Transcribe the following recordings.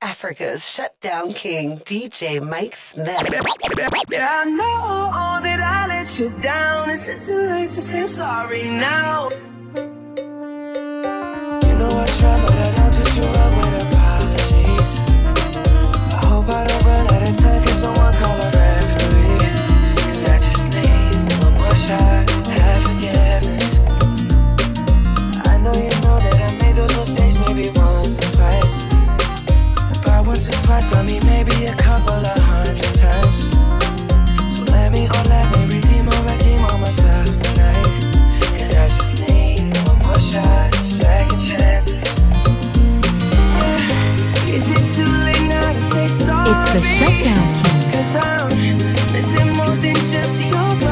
Africa's shutdown king, DJ Mic Smith. Yeah, I know that I let you down. Is it too late to say sorry now? You know I try, but I don't do too well with apologies. I hope I don't run out of time. Can someone call a referee? Cause I just need one more shot. Twice, I mean maybe a couple of hundred times. So let me, oh let me redeem or redeem on myself tonight. Cause I just need one more shot, second chances. Yeah. Is it too late now to say sorry? It's the Shutdown. Cause I'm missing more than just your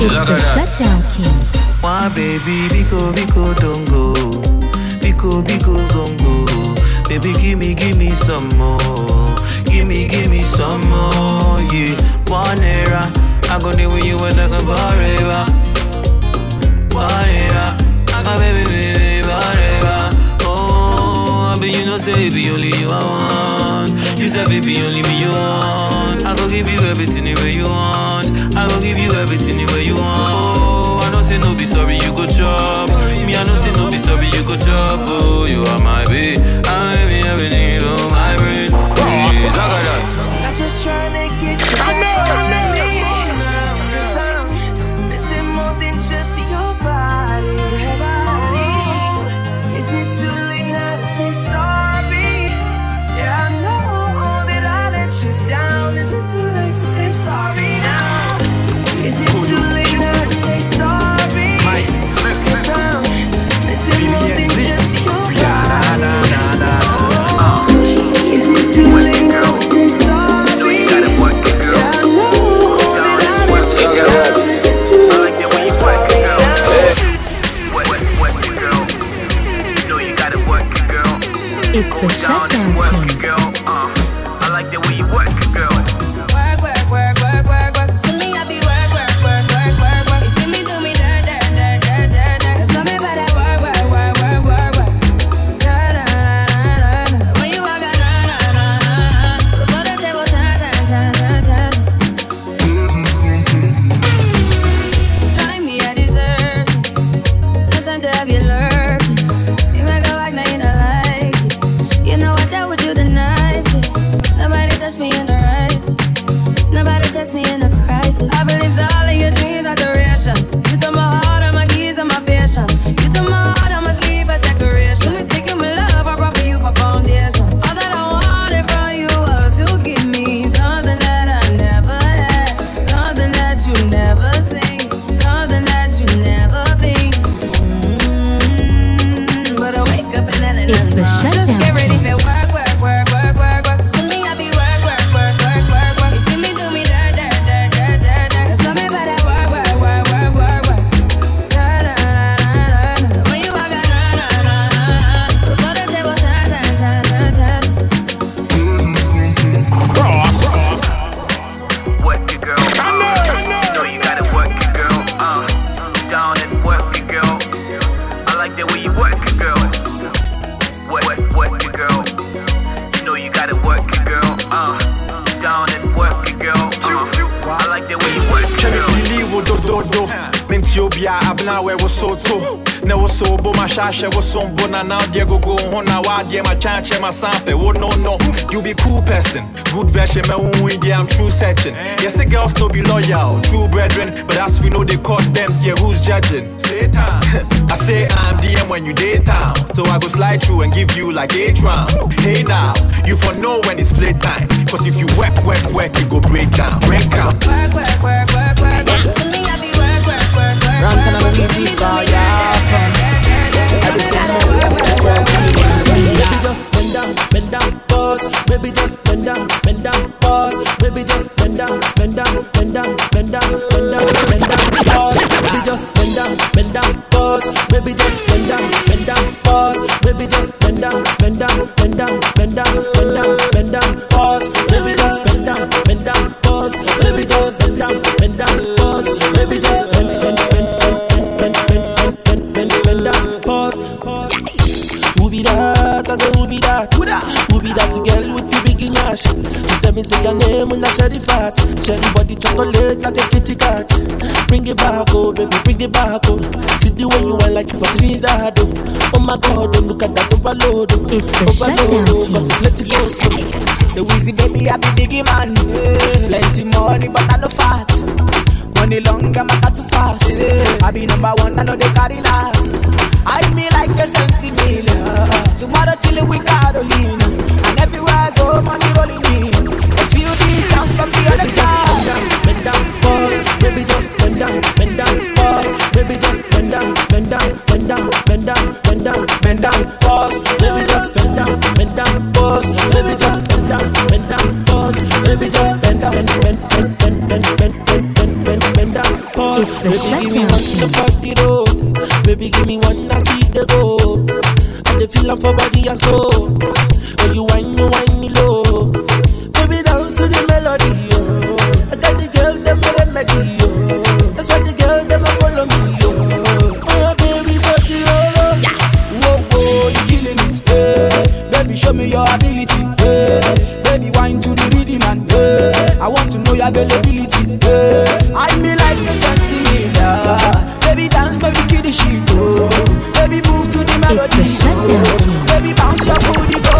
It's the Shutdown King. My baby, Biko, Biko, don't go. Biko, Biko, don't go. Baby, give me, give me some more. Give me, give me some more. Yeah, one era. I go there with you when I go forever. Forever. I go baby, baby, forever. Oh, I bet you know, say, be only you I want. You uh, say, baby, only me you want. I go give you everything the way you want. I go give you everything the way you want. Oh, I know say no be sorry you go chop. Me I know say no be sorry you go chop. Oh, you are my babe. I'm baby everything to my brain. Please, I got that. Not just trying to get you I know, I know. The Shutdown King. Uh, I like the way you work, girl. Fili wo dododo menti obia abena wɛ wo so to. Na wo so bo mahyɛahyɛ wo som bo na now deɛ gogo wo ho na woadeɛ makyankyɛ masampe wo oh, no no. You be cool person. Good version mɛwohu deɛ I'm true searching. Yes the girls no be loyal true brethren but as we know they caught them yeah who's judging? Satan. I say I'm DM when you daytime so I go slide through and give you like eight round hey now you for know when it's playtime cause if you work work work you go break down break out Work, work, work, work, work, work, Rant and I'm easy, call ya Baby just bend down, bend down, boss Baby just bend down, bend down, pause. Maybe just bend down, bend down, bend down, bend down, bend down, bend down, boss Baby just bend down, bend down, pause. Maybe just bend down, bend down, pause. Maybe just bend down, bend down, bend down, bend down, bend down the big nash? She tell me say your name when I share the fat. Share the body chocolate like a kitty cat. Bring it back, oh baby, bring it back, oh. See the way you are like you for Trinidad, oh. Oh my God, oh look at that overload, oh. It's overload, oh. shutdown Cause let it go slow. So easy, baby, I be biggie man. Plenty money, but I no fat. Money long, I'm not too fast. I be number one, I know they carry last. I me like a sensi meal. Tomorrow chillin' with Carolina. Bend down, bend down, bend down, bend down, bend down, bend down, pause. Baby, just bend down, bend down, pause. Baby, just bend down, bend down, pause. Baby, just bend down, bend, bend, bend, bend, bend, bend, bend, bend, bend, bend down, pause. It's the Baby, give me one to the road. Baby, give me one, I see the go. And the feeling for body and soul. Availability, eh. I me like yeah. Baby, dance, baby, kill the shit, oh. Baby, move to the melody, It's the oh. Baby, bounce your booty, go.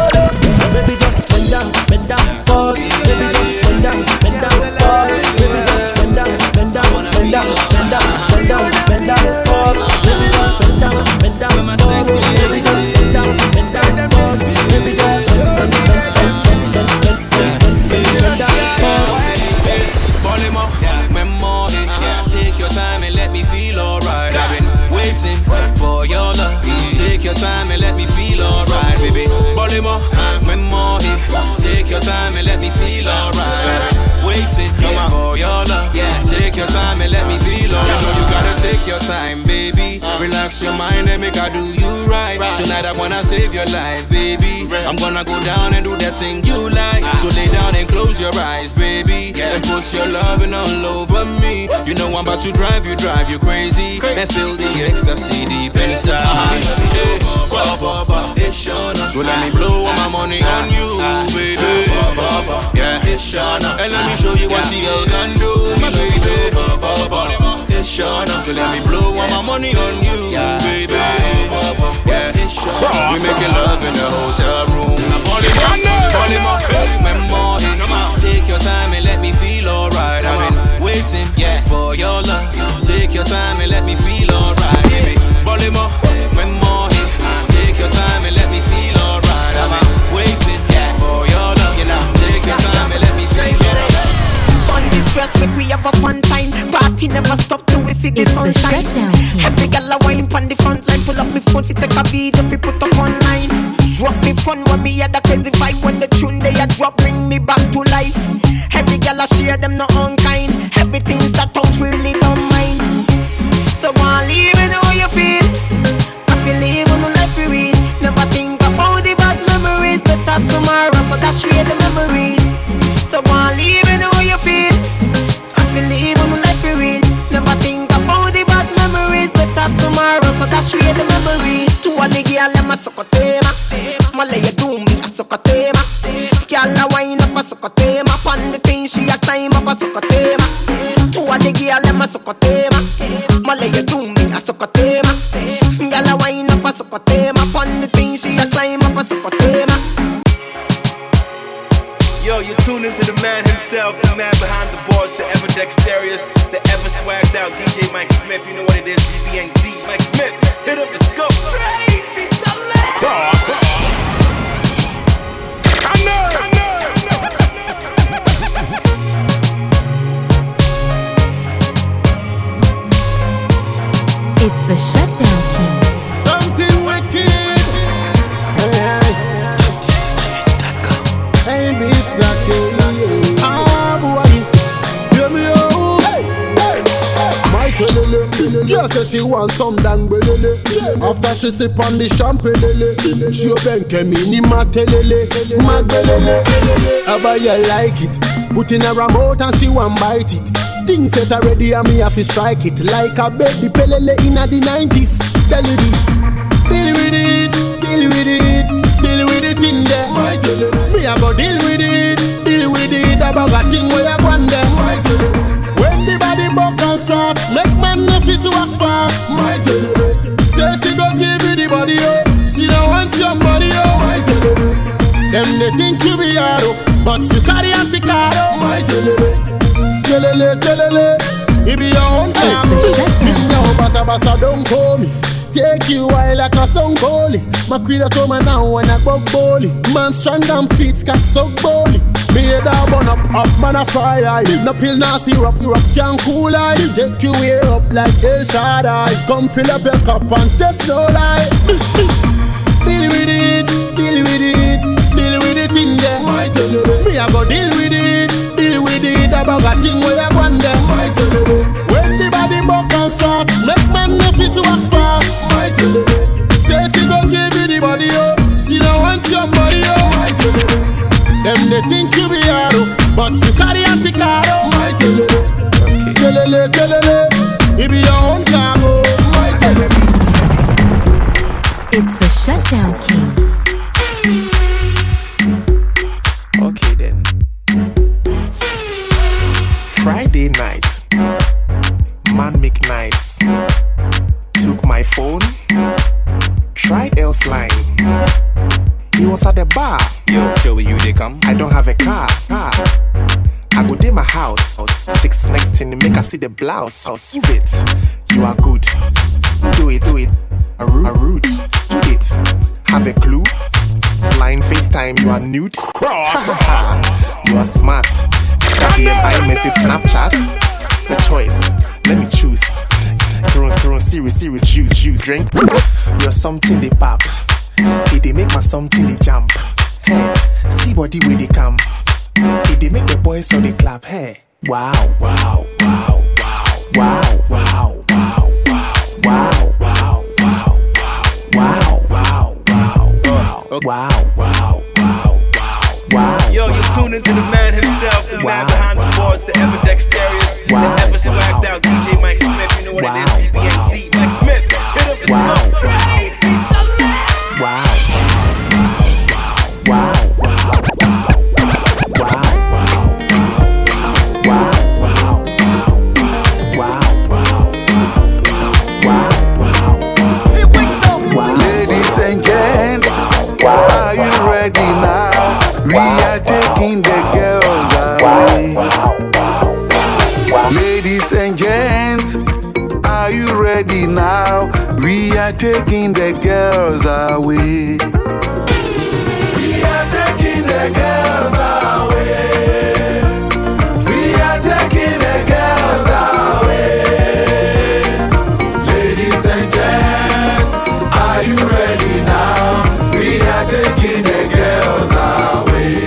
Baby, just bend down, bend down, pause. Baby, just bend down, bend your time, baby. Relax your mind and make I do you right. Tonight I wanna save your life, baby. I'm gonna go down and do that thing you like. So lay down and close your eyes, baby. And put your loving all over me. You know I'm about to drive you, drive you crazy. And feel the ecstasy deep inside. Hey, it's Shana. So let me blow all my money on you, baby. Yeah. And let me show you what the hell can do, my baby. So let me blow all my money on you, baby. Yeah. We making love in the hotel room. Baltimore, memory. Take dang belele. After she sip on the champagne, She open kemini matelele. Magbelele Ever you like it. Put in her mouth and she want bite it. Things set already and me have to strike it. Like a baby pelele in the 90s Tell you this. Deal with it, deal with it Deal with it in there. Me a go deal with it, deal with it. Above a thing wey a go there When the body buck and sort Make man no fit to Them they think you be haro, but you carry anti-caro. My telele, telele, telele. It be your own It's time. the shutdown. Now basa basa don't call me. Take you while like a song goalie. My queen come now when I go bowling. Man strong and fit, cause so bowling. Me head a burn up, up man a fire. No pill, no syrup, syrup can cool I. Take you way up like El Shaddai. Come fill up your cup and test no lie. Deal with it, there. My telele. Me a go deal with it, deal with it. The bag a thing where you want them. My telele. When the body buck and shot, make man no fit to walk past. My telele. Say she go give you the body oh, she don't want your body oh. My telele. Them they think you be haro, but you carry anti-caro. My telele. Telele, telele. It be your own cargo. My telele. It's the shutdown king. See the blouse. I'll it. You are good. Do it, do it. A rude, a rude. It. Have a clue. Slime FaceTime, you are nude. Cross. you are smart. DM iMessage Snapchat. The choice. Let me choose. Throwing, throwing, serious, serious juice, juice, drink. You're something they pop. It they make my something they jump. Hey, see body where they come. It they make the boys so they clap. Hey, wow, wow, wow, wow, wow, wow, wow, wow, wow, wow, wow, wow, wow, wow, wow, wow, wow, wow, wow. Wow. Yo, you're tuned into the man himself, the man behind the boards, the ever dexterous, the ever swagged out DJ Mic Smith. You know what it is, BBNC. Mic Smith, hit up, let's go. Wow. Wow. Ladies ready now? We are taking the girls away. We are taking the girls away. We are taking the girls away. Ladies and gents, are you ready now? We are taking the girls away.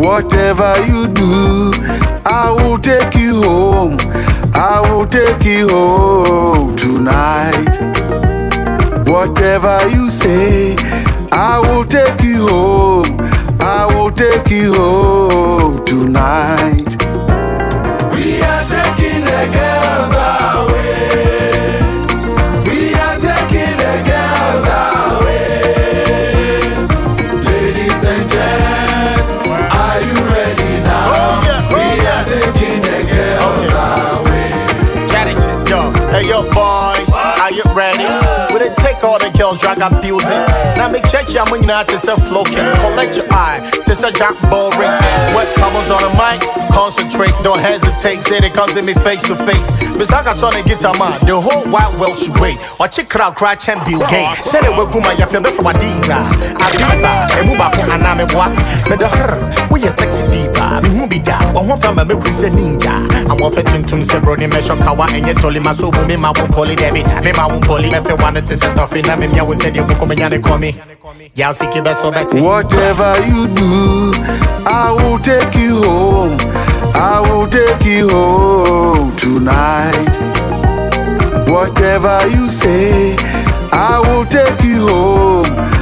Whatever you do, I will take you home tonight. Whatever you say, I will take you home. I will take you home abusing now make check ya, when not to self floating. Collect your eye, just a jack ball ring. What comes on the mic? Concentrate, don't hesitate. Say they come to me face to face. Miss Daka son and get man, the whole wide world should wait. Or check crowd cry champ Bill Gates. Say they will go my yafe be from a diva. Adiva, e mu ba ko aname boa. Me the her, we a sexy diva. Me hu be da, one one from me we say ninja. I'm off it to say bro ni me shock kawa enye toli ma so me ma won poly debi. Me ma won poly me fe one to set off in me me we say the book me nyane call me. Y'all see ke be so. Whatever you do, I will take you home. I will take you home tonight. Whatever you say, I will take you home.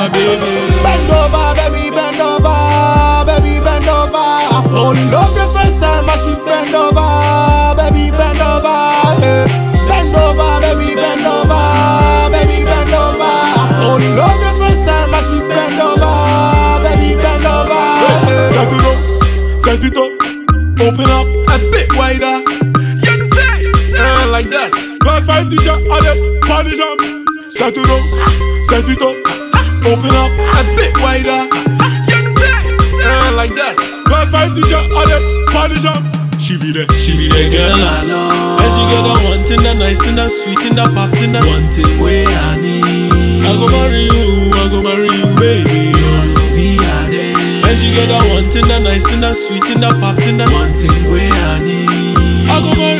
My baby. Bend over, baby, bend over, baby, bend over. I fall in love the first time I see bend over, baby, bend over. eh. Bend over, baby, bend over, baby, bend over. I fall in love the first time I see bend over, baby, bend over. eh. Set it up, set it up, open up a bit wider. You understand? Uh, like that. Class five teacher, all them punish 'em. Set it up, set it up, open up a bit wider. Uh, like that. Class five teacher, all them punish 'em. She be the, she be the girl I love. And she get that one thing, that nice thing, that sweet thing, that pop thing, that one thing where I need. I go marry you, I go marry you, baby. And she get that one thing, that nice thing, that sweet thing, that pop thing, that one thing where I need. I go marry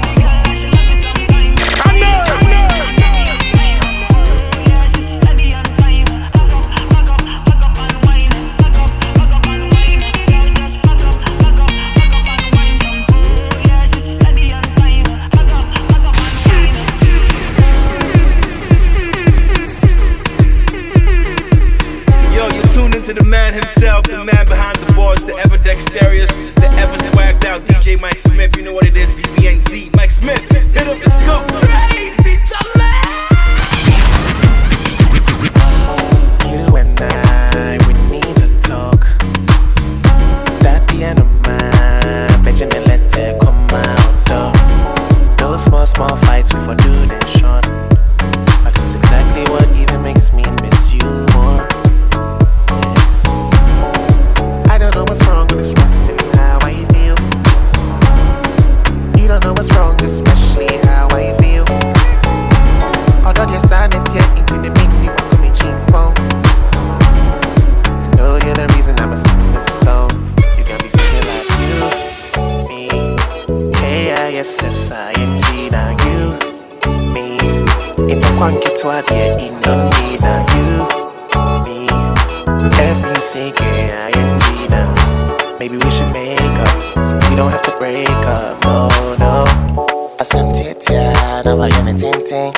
Wayane ting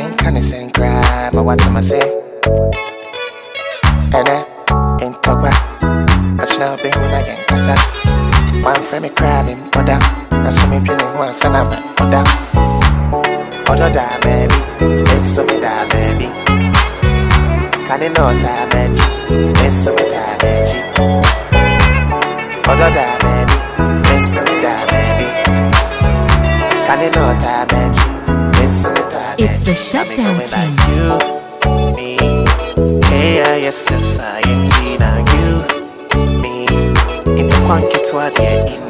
Inkani sen cry, ma wata ma say. Ene, in talk ba. Achina be huna yen kasa. One frame me crab in brother. so me pin in one son of a oda. Oda da baby, miss so me da baby. Can you know ta baby, miss so me da baby. Oda da baby, It's the Shutdown King. like you, me. Yeah, yes, yes, I indeed are you, me. In the quanky to a dear, in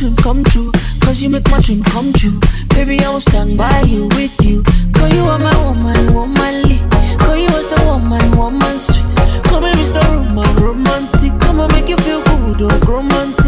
dream come true. Cause you make my dream come true, baby, I will stand by you with you. Cause you are my woman, womanly. Cause you was a woman, woman sweet. Come here, Mr. Roman, romantic. Come and make you feel good, oh, romantic.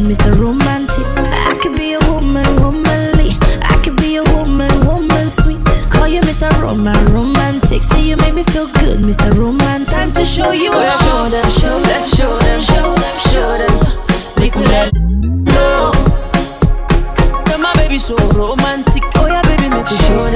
Me Mr. Romantic. I could be a woman, womanly. I can be a woman, woman sweet. Call you Mr. Roman, romantic. Say you make me feel good, Mr. Romantic. Time to show you Oh, yeah, show them, show, let's show them, show, show them. Make me let know. Yeah, my baby so romantic. Oh yeah, baby, make me show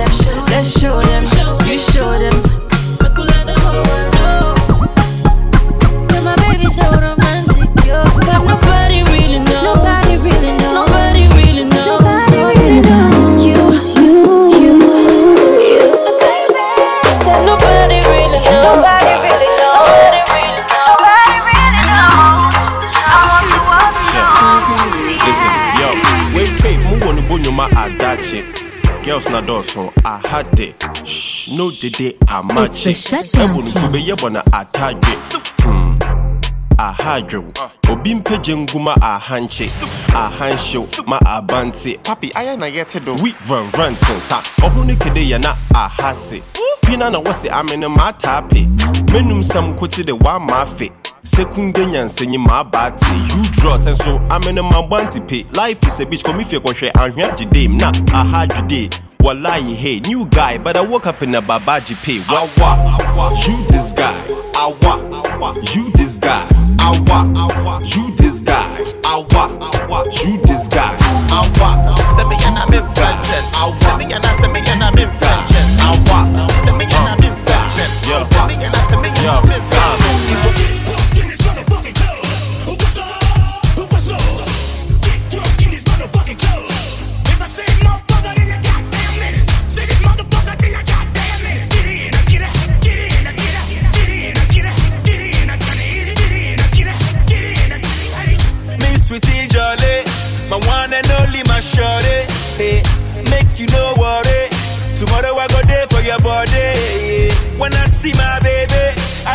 dawson, I had it. Shh, no dede, I match It's the it. shutdown Ebu nukube yebo na atadwe. Hmm. Ahadwo, obi mpegye nguma ahanche, ahanhyew ma abante. Papi, I na yet do. We run run sa. Oho ne kede ya na ahase. Pina na wose amene ma tape. Menum sam koti de wa ma fe. Sekunde nyansenyi ma bate. You draw sense so amene ma banti pe. Life is a bitch come if you hwe ahwe agide na ahadwide. Wallahi, hey, new guy, but I woke up in a babaji pay. Wawa, you this guy. I wa awa, you this guy. Ah, awa, you this guy. Ah, awa, you this guy. Awa, send me an abyss Awa, send me an send me an abyss Awa,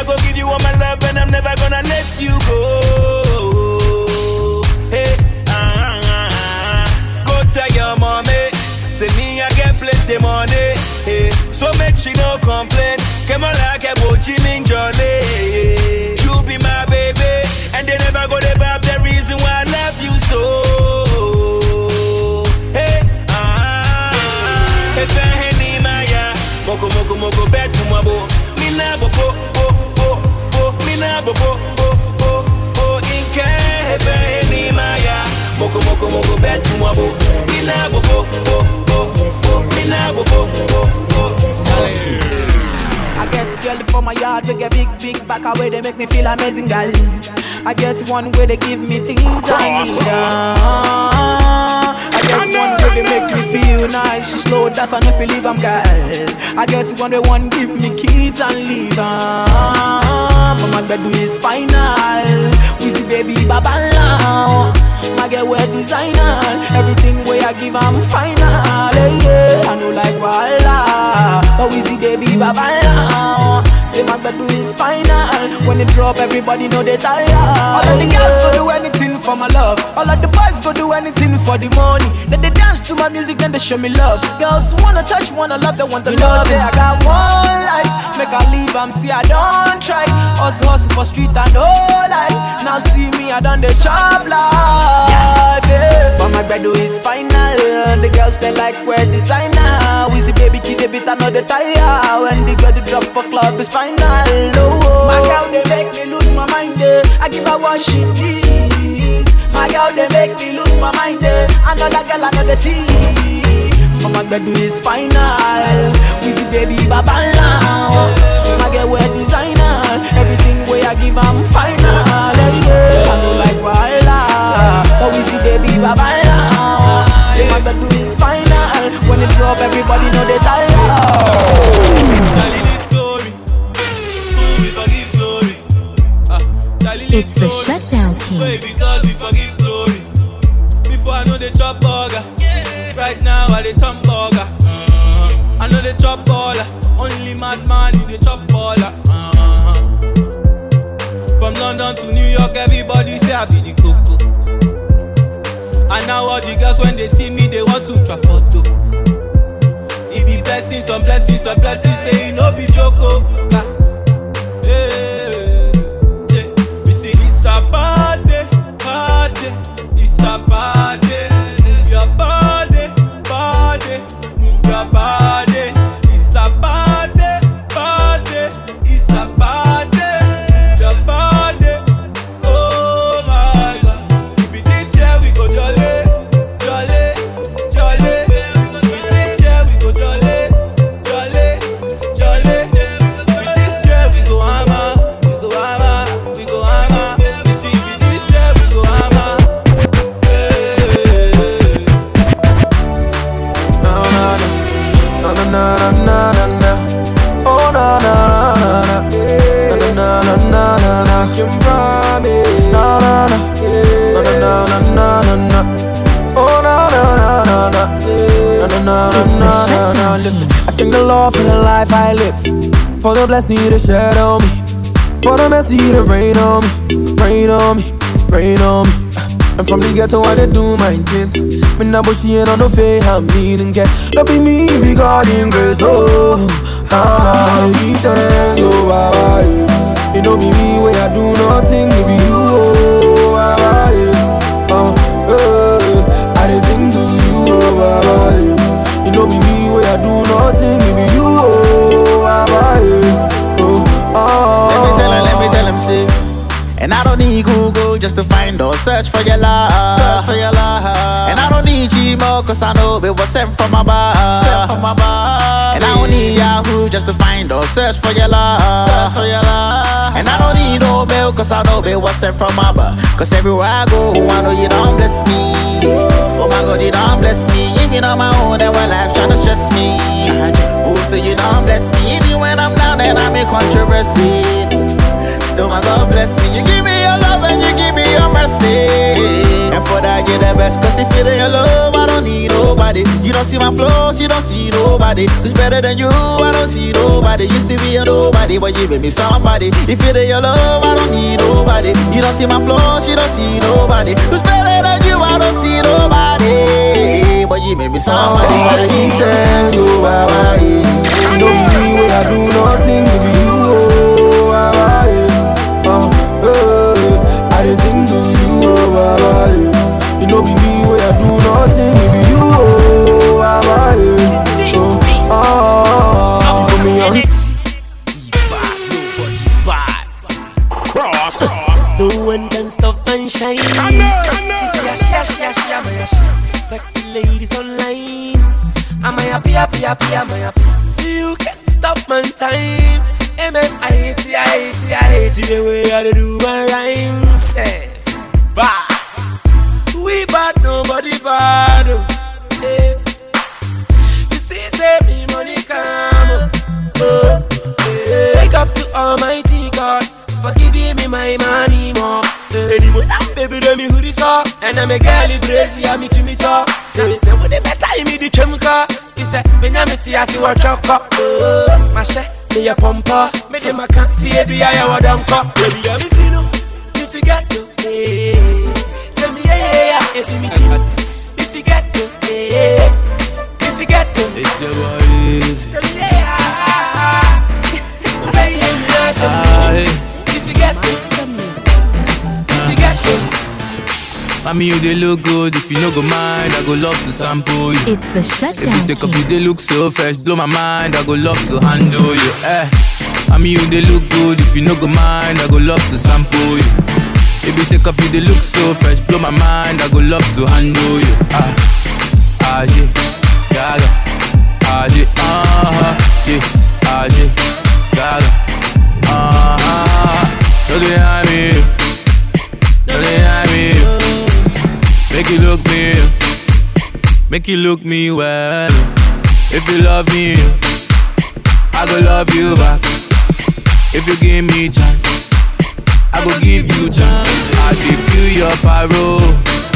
go give you all my love and I'm never gonna let you go. Hey, ah, ah, ah, ah. go tell your mommy, say me I get plenty money. Hey, so make she no complain. Come on like a bochi jolly. You be my baby, and they never go to bab the reason why I love you so. Ah, moko moko moko betu mwabo mina bopo bobo, oh, oh, oh, inke, hebe, ni maya. Moko, moko, moko, bet, mwabo. Mina bobo, oh, oh, oh, mina bobo, oh, oh. I get girl for my yard, they get big, big back away, they make me feel amazing, girl. I guess one way they give me things I need. Ah. I get one way they make me feel nice. She slow that's and if you leave, I'm girl. I get one way one give me keys and leave. Ah, but my bed is final. We see baby baba now. My girl wear designer. Everything way I give, I'm final. Yeah, yeah. I know like Walla, but we see baby baba now. Say my bed is final. When it drop, everybody know they tired. All of the girls go do anything for my love. All of the boys go do anything for the money. Then they dance to my music, then they show me love. Girls wanna touch, wanna love, they want the love. Know, Say I got one life, make I leave, I'm see I don't try. Hustle, hustle for street and no life. Now see me, I done the chop life. Yeah. But my bread is final. The girls they like wear designer. We see baby kid, they beat another tire. When the girl drop for club is final. Oh, oh. my girl they make me lose my mind. eh. I give her what she needs. My girl they make me lose my mind. eh. Another girl they see. But my bed is final. We see baby baba now. My girl wear designer. For the blessing to shed on me, for the mercy to rain on me, rain on me, rain on me. And from the ghetto, I dey do my thing. Me nah bushy and on no fake, I'm meaning get. Don't be me, be God in grace, oh. Ah, he thank you, bye. It don't be me where I do nothing, it be you, oh, bye. Uh, uh, I just sing to you, oh, bye. It don't be me where I do nothing, him, let me tell him, see. And I don't need Google just to find or search for your love. Search for your love. And I don't need Gmail cause I know it was sent from above. Sent from above. And I don't need Yahoo just to find or search for your love. Search for your love. And I don't need no mail cause I know it was sent from above. Cause everywhere I go, oh, I know you don't bless me. Oh my god, you don't bless me. Even on my own, then when life trying to stress me. Oh, still you don't bless me. Even when I'm down, then I make controversy. Still, my God bless me. You give me your love and you give me your mercy. And for that, you're the best. Cause if you're your love, I don't need nobody. You don't see my flaws, you don't see nobody. Who's better than you? I don't see nobody. Used to be a nobody, but you made me somebody. If you're your love, I don't need nobody. You don't see my flaws, you don't see nobody. Who's better than you? I don't see nobody. But you made me somebody. Oh, I see thank you, bye bye. You know me where I do nothing, it be you, you, oh, bye bye. You know be me where I do nothing, it be you, oh, bye bye. Oh, ah, oh, put me on. one can stop and shine. This year, shia, shia, shia, my shia. Sexy ladies online. Am I happy, happy, happy, am I happy? You can stop my time. Amen. I hate it, I hate it, I hate it. The way I do my rhymes. Eh. Say, bah. We bad, nobody bad. oh. Eh. You see, say me money come. Oh, eh. Big ups to Almighty God for giving me my money more. Eh, the more baby, let me who this up. And I'm a girl, crazy, I'm me to me talk. Then when they better, me the chemical. He said, when I'm it, I see what chop up. Oh, my shit, me a pumper. Me dem a can't feel, be I a wadam cup. Baby, I'm it, you know. If you yeah, yeah, yeah, if you. If you get to, eh. If you get to, It's your boy. say me, yeah. Obey him, yeah, show me. If you get to, if you get to. Mommy, you they look good. If you no go mind, I go love to sample you. It's the shutdown. If you take off, you they look so fresh, blow my mind. I go love to handle you. Eh. Mommy, you they look good. If you no go mind, I go love to sample you. You take off, you they look so fresh, blow my mind. I go love to handle you. Ah, ah yeah, gaga. Ah yeah, ah yeah, ah yeah, gaga. Ah, ah, don't they me? Don't they me? Make you look me, make you look me well. If you love me, I go love you back. If you give me chance, I go give you chance. I dey feel your parole,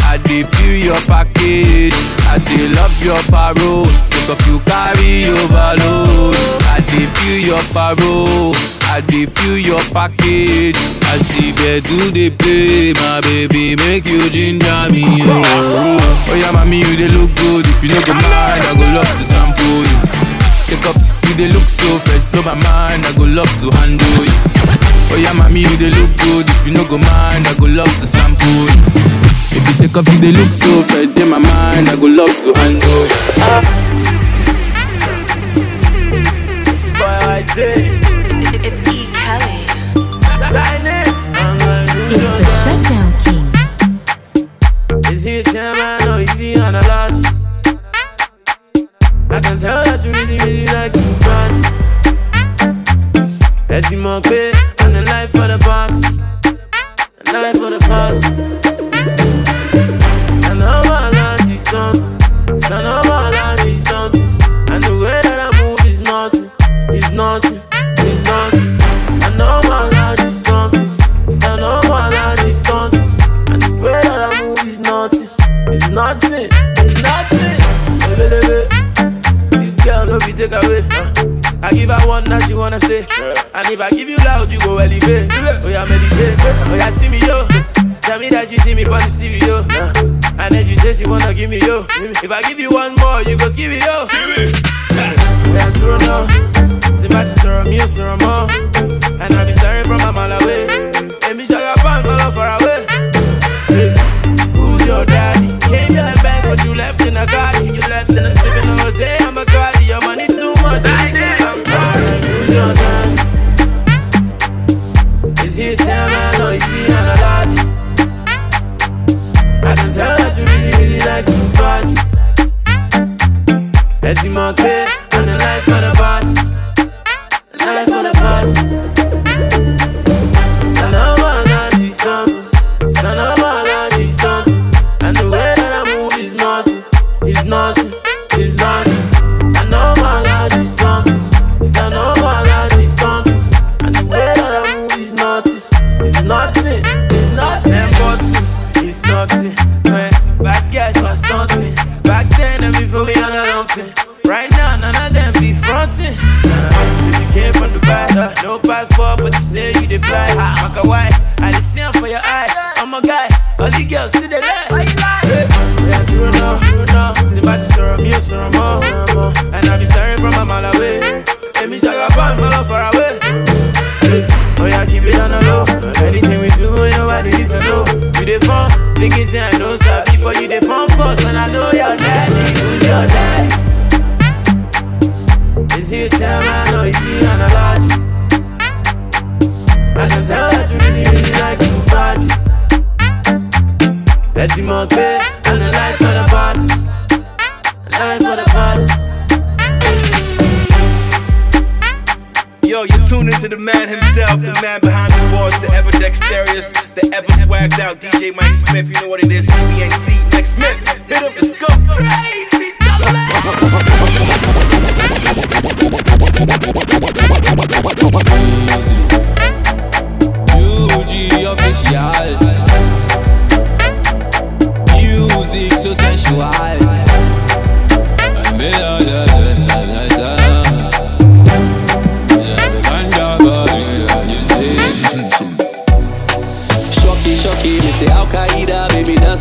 I dey feel your package. I dey love your parole, think of you carry overload. I dey feel your parole, I dey feel your package. As the bed do they play, my baby make you ginger me. Oh, oh yeah, mommy you dey look good. If you no go mind, I go love to sample you. Take up, you they look so fresh, blow my mind. I go love to handle you. Oh yeah, mommy, you they look good. If you no go mind, I go love to sample you. If you take off, you they look so fresh, in my mind. I go love to handle. Ah. Boy, I say, It's E. Kelly. It's the shutdown king. Is he a chairman or is he on a lodge? I can tell that you really, really like him fast. Let's see more pay Life for the party. I give her one that she wanna stay. And if I give you loud, you go elevate. Oh yeah, meditate. Oh yeah, see me yo. Tell me that she see me on the TV yo. Uh. And then she say she wanna give me yo. If I give you one more, you go give me yo. Yeah, You dey fun, thinking say I don't stop people. You dey fun first, and I know your daddy. Who's your daddy? Is he a chairman or is he an lodge? I can tell that you really, really like to party. Let's see more pay, and a life for the party. Life for the party. Into the man himself, the man behind the boards, the ever dexterous, the ever swagged out DJ Mic Smith. You know what it is, BNC Mic Smith. Hit him, let's go. Crazy, UG official. Music so sensual.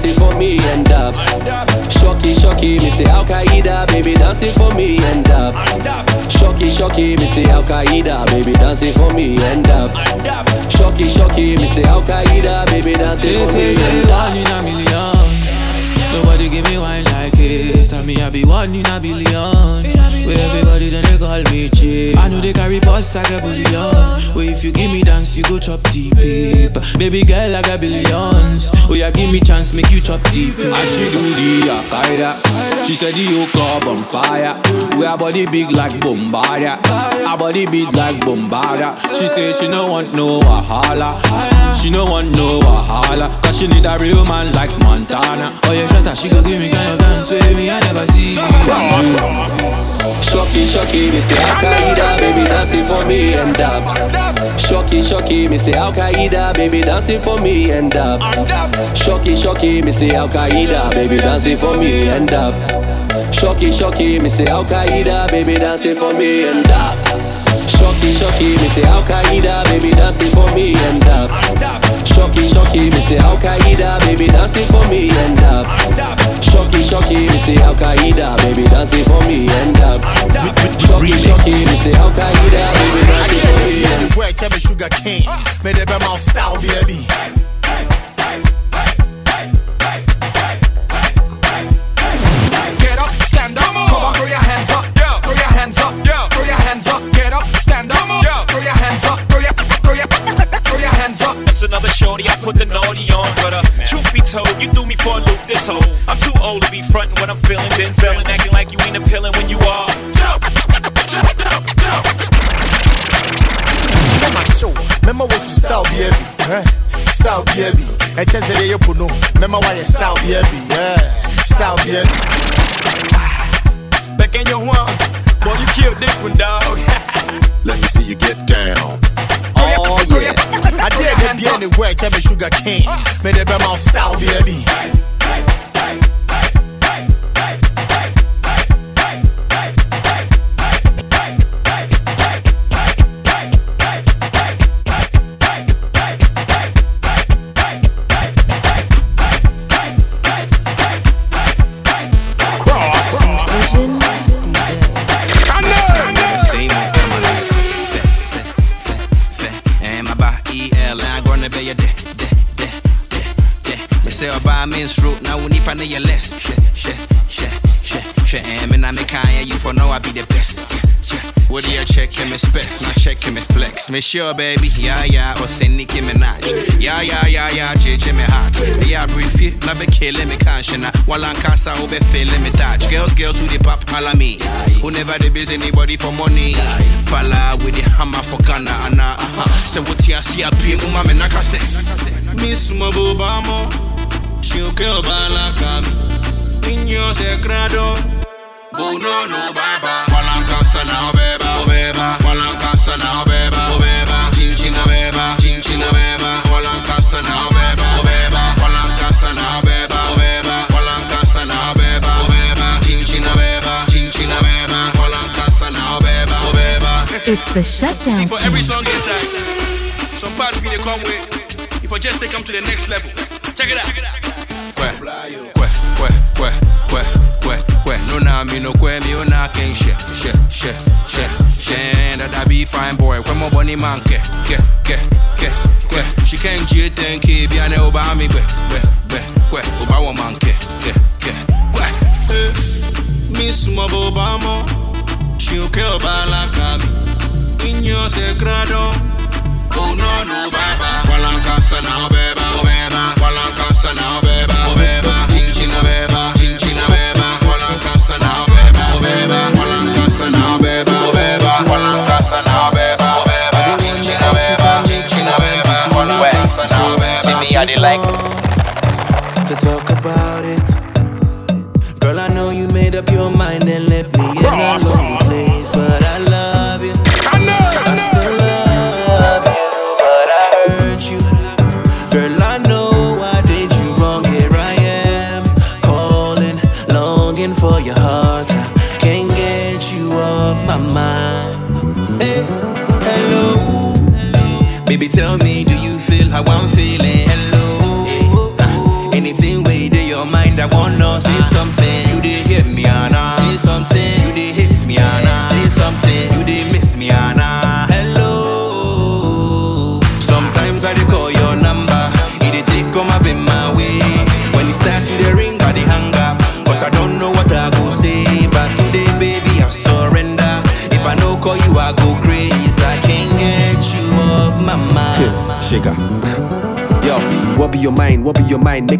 Dancing for me and up. Shocky, shocky, me say Al Qaeda, baby dancing for me and up. Shocky, shocky, me say Al Qaeda, baby dancing for me and up. Shocky, shocky, me say Al Qaeda, baby dancing for me and one in a million. Nobody give me wine like it. Tell me I be one in a billion. Where everybody then they call me cheap. I know they carry posts like a billion. Where if you give me dance, you go chop deep. Babe. Baby girl, I got billions. Oh yeah, give me chance, make you chop deep. I she do the Akaida. She said the yoke up on fire. We our body big like Bombardia. Our body big like Bombardia. She say she no want no wahala. She no want no wahala. Cause she need a real man like Montana. Oh yeah, shut up, she go give me kind of dance with me. I never see. Shocky, shocky, me say Al Qaeda, baby dancing for me and up. Shocky, shocky, me say Al Qaeda, baby dancing for me and up. Shocky, shocky, me say Al Qaeda, baby dancing for me and up. Shocky, shocky, me say Al Qaeda, baby dancing for me and up. Shocky, shocky, me say Al Qaeda, baby dancing for me and up. Shocky, shocky, me say Al Qaeda, baby dancing for me and up. Shocky, shocky, me say Al Qaeda, baby dancing for me and up. Shocky, shocky, me say Al Qaeda, baby dancing for me. Where be sugar cane? May they be my style, baby. Another shorty, I put the naughty on. But uh, truth be told, you threw me for a loop this whole. I'm too old to be frontin' when I'm feeling Denzel and acting like you ain't appealing when you are. Remember show, remember what you style, baby. Eh? Style, baby. And just say you put no. Remember why you style, baby. Yeah, style, baby. Back in your one, boy, you killed this one, dog. Let me see you get down. Oh yeah. I did anywhere, can be sugar cane. Uh. May they be my style, baby. De. Me say about men's fruit, now we need to your less. Shit, shit, shit, shit. And now me kind you for know I be the best. Yeah, yeah. What do you check him specs, not check him flex. Me sure baby, yeah yeah, or say Nicki Minaj. Yeah yeah yeah yeah, JJ me hot. Yeah brief you, na be killing me conscience. While I'm casa, be feeling me touch. Girls, girls who the pop holla me. Who never they busy anybody for money. Falla with the hammer for Ghana and uh uh. Say what you see a pay, mama me say. Miss Mabobama, she'll kill Balakami. In your secreto. Oh no no baba Walanka sana obeba obeba oh, Walanka sana obeba obeba oh, Chinchina beba Chinchina beba Walanka sana obeba obeba oh, Walanka sana obeba obeba Walanka sana obeba obeba Chinchina beba Chinchina beba Walanka sana obeba obeba It's the shutdown. See, for every song inside, some parts we they come with. If I just take them to the next level, check it out. Kwe, kwe, kwe, kwe, kwe, kwe, kwe. No na mi no kwe mi o na ken she, she, she, she, she. That I be fine boy. Kwe mo boni man ke, ke, ke, ke. She can G ten K bi ane oba mi kwe, kwe, kwe, kwe. Oba wo man ke, ke, ke, kwe. Eh, Miss Mabobama, she okay oba la kami. Inyo secreto. Oh no no baba Walanka sana obeba obeba Walanka sana Cause they like to talk about it.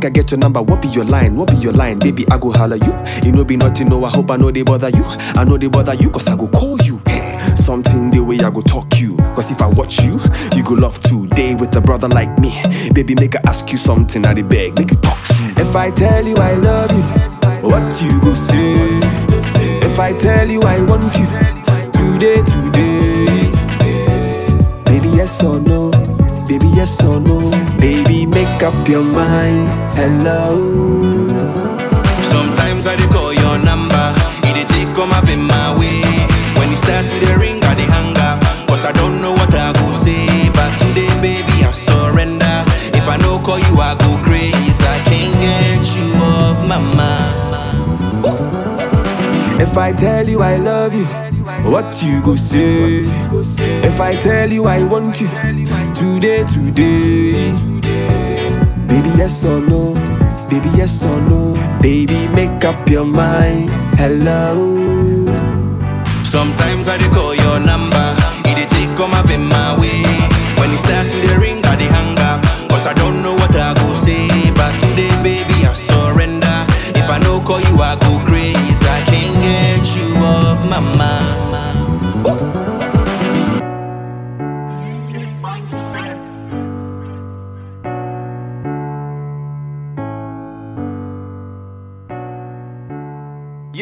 Make I get your number. What be your line? What be your line? Baby, I go holler you. You know be nothing, no. I hope I know they bother you. I know they bother you, cause I go call you. Something the way I go talk you. Cause if I watch you, you go love to day with a brother like me. Baby, make I ask you something, I beg, make you talk true. If I tell you I love you, what you go say? If I tell you I want you, today, today. Baby, yes or no? Baby, yes or no? Baby, make up your mind. Hello. Sometimes I call your number. It take come up in my way. When it start to the ring, I hang up. Cause I don't know what I go say. But today, baby, I surrender. If I no call you, I go crazy. I can't get you off my mind. If I tell you I love you, what you go say? If I tell you I want you, today, today. Baby, yes or no? Baby, yes or no? Baby, make up your mind. Hello. Sometimes I dey call your number. It dey take come up in my way. When it start to the ring, I dey hang up. Cause I don't know what I go say. But today, baby, I surrender. If I no call you, I go crazy. I can't get you off my mind.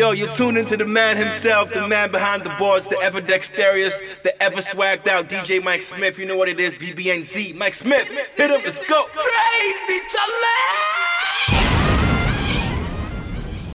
Yo, you tune into the man himself, the man behind the boards, the ever dexterous, the ever swagged out DJ Mic Smith. You know what it is, BBNZ, Mic Smith. Hit him, let's go. Crazy, Charlie!